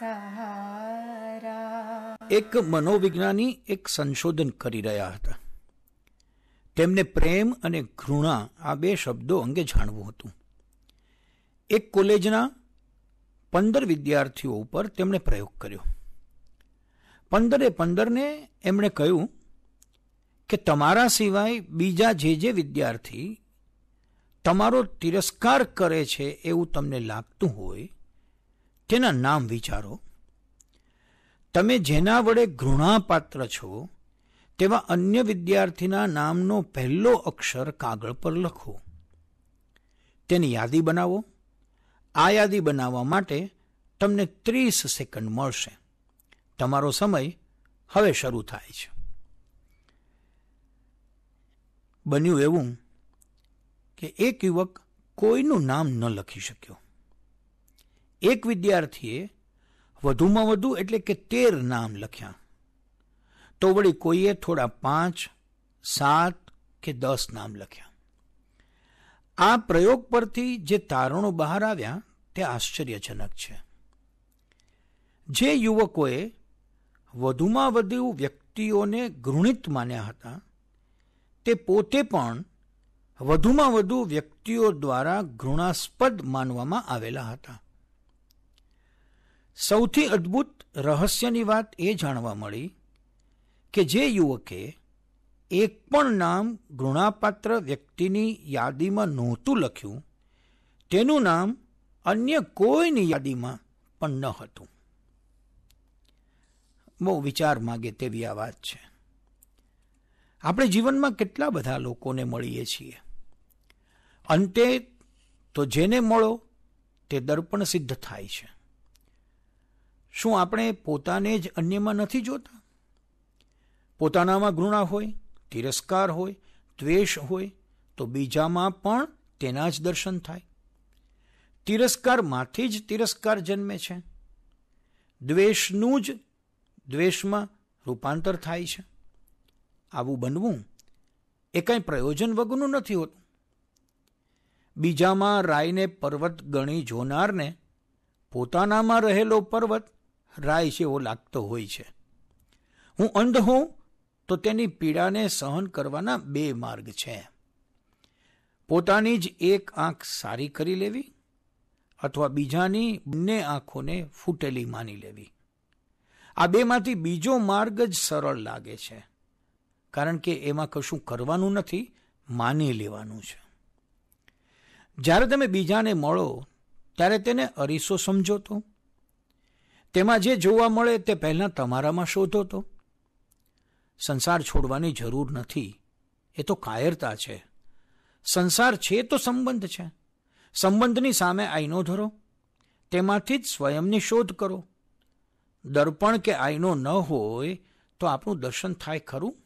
સહારા એક મનોવિજ્ઞાની એક સંશોધન કરી રહ્યા હતા. તેમને પ્રેમ અને ઘૃણા આ બે શબ્દો અંગે જાણવું હતું. એક કોલેજના પંદર વિદ્યાર્થીઓ ઉપર તેમણે પ્રયોગ કર્યો. પંદરે પંદરને એમણે કહ્યું કે તમારા સિવાય બીજા જે જે વિદ્યાર્થી તમારો તિરસ્કાર કરે છે એવું તમને લાગતું હોય તેના નામ વિચારો. તમે જેના વડે ઘૃણાપાત્ર છો, તેવા અન્ય વિદ્યાર્થીના નામનો પહેલો અક્ષર કાગળ પર લખો. તેની યાદી બનાવો. આ યાદી બનાવવા માટે તમને ત્રીસ સેકન્ડ મળશે. તમારો સમય હવે શરૂ થાય છે. બન્યું એવું કે એક યુવક કોઈનું નામ ન લખી શક્યો. એક વિદ્યાર્થીએ વધુમાં વધુ એટલે કે તેર નામ લખ્યા. તો વળી કોઈએ થોડા પાંચ, સાત કે દસ નામ લખ્યા. આ પ્રયોગ પરથી જે તારણો બહાર આવ્યા તે આશ્ચર્યજનક છે. જે યુવકોએ વધુમાં વધુ વ્યક્તિઓને ઘૃણિત માન્યા હતા, તે પોતે પણ વધુમાં વધુ વ્યક્તિઓ દ્વારા ઘૃણાસ્પદ માનવામાં આવેલા હતા. સૌથી અદ્ભુત રહસ્યની વાત એ જાણવા મળી કે જે યુવકે એક પણ નામ ઘૃણાપાત્ર વ્યક્તિની યાદીમાં નહોતું લખ્યું, તેનું નામ અન્ય કોઈની યાદીમાં પણ ન હતું. બહુ વિચાર માગે તેવી આ વાત છે. આપણે જીવનમાં કેટલા બધા લોકોને મળીએ છીએ. અંતે તો જેને મળો તે દર્પણ સિદ્ધ થાય છે. શું આપણે પોતાને જ અન્યમાં નથી જોતા? પોતાનામાં ઘૃણા હોય, તિરસ્કાર હોય, દ્વેષ હોય, તો બીજામાં પણ તેના જ દર્શન થાય. તિરસ્કારમાંથી જ તિરસ્કાર જન્મે છે. દ્વેષનું જ દ્વેષમાં રૂપાંતર થાય છે. આવું બનવું એ કંઈ પ્રયોજન વગરનું નથી હોતું. બીજામાં રાયને પર્વત ગણી જોનારને પોતાનામાં રહેલો પર્વત રાય જેવો લાગતો હોય છે. હું અંધ હોઉં તો તેની પીડાને સહન કરવાના બે માર્ગ છે. પોતાની જ એક આંખ સારી કરી લેવી અથવા બીજાની બંને આંખોને ફૂટેલી માની લેવી. આ બેમાંથી બીજો માર્ગ જ સરળ લાગે છે, કારણ કે એમાં કશું કરવાનું નથી, માની લેવાનું છે. જ્યારે તમે બીજાને મળો, ત્યારે તેને અરીસો સમજો તો. તેમાં જે જોવા મળે તે પહેલાં તમારામાં શોધો તો. સંસાર છોડવાની જરૂર નથી. એ તો કાયરતા છે. સંસાર છે તો સંબંધ છે. સંબંધની સામે આઈનો ધરો. તેમાંથી જ સ્વયંની શોધ કરો. દર્પણ કે આઈનો ન હોય તો આપણું દર્શન થાય ખરું?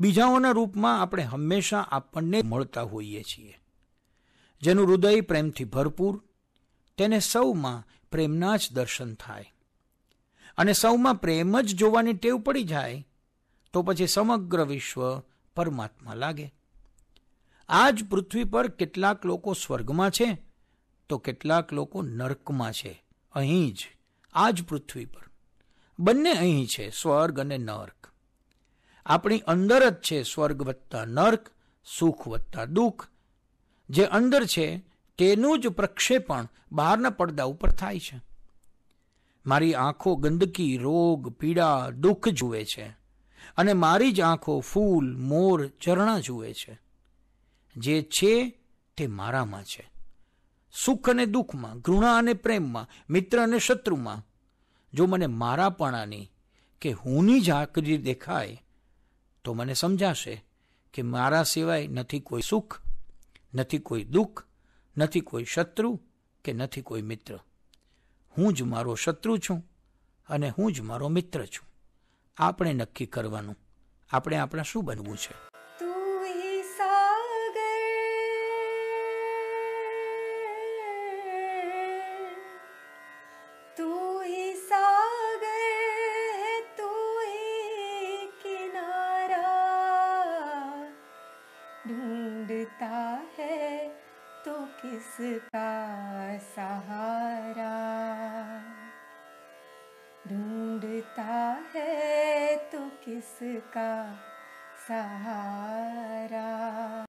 બીજાઓના રૂપમાં આપણે હંમેશા આપણને મળતા હોઈએ છીએ. જેનું હૃદય પ્રેમથી ભરપૂર, તેને સૌમાં પ્રેમના જ દર્શન થાય. અને સૌમાં પ્રેમ જ જોવાની ટેવ પડી જાય, તો પછી સમગ્ર વિશ્વ પરમાત્મા લાગે. આ જ પૃથ્વી પર કેટલાક લોકો સ્વર્ગમાં છે, તો કેટલાક લોકો નર્કમાં છે. અહીં જ આ જ પૃથ્વી પર. બંને અહીં છે, સ્વર્ગ અને નર્ક. આપણી અંદર જ છે સ્વર્ગ વત્તા નર્ક, સુખ વત્તા દુઃખ. જે અંદર છે તેનું જ પ્રક્ષેપણ બહારના પડદા ઉપર થાય છે. મારી આંખો ગંદકી, રોગ, પીડા, દુઃખ જુએ છે અને મારી જ આંખો ફૂલ, મોર, ઝરણા જુએ છે. જે છે તે મારામાં છે. સુખ અને દુઃખમાં, ઘૃણા અને પ્રેમમાં, મિત્ર અને શત્રુમાં. જો મને મારાપણાની કે હુંની જ આકરી દેખાય, તો મને સમજાશે કે મારા સિવાય નથી કોઈ સુખ, નથી કોઈ દુઃખ નથી કોઈ શત્રુ કે નથી કોઈ મિત્ર. હું જ મારો શત્રુ છું અને હું જ મારો મિત્ર છું. આપણે નક્કી કરવાનું. આપણે આપણા શું બનવું છે? किसका सहारा ढूंढता है तो किसका सहारा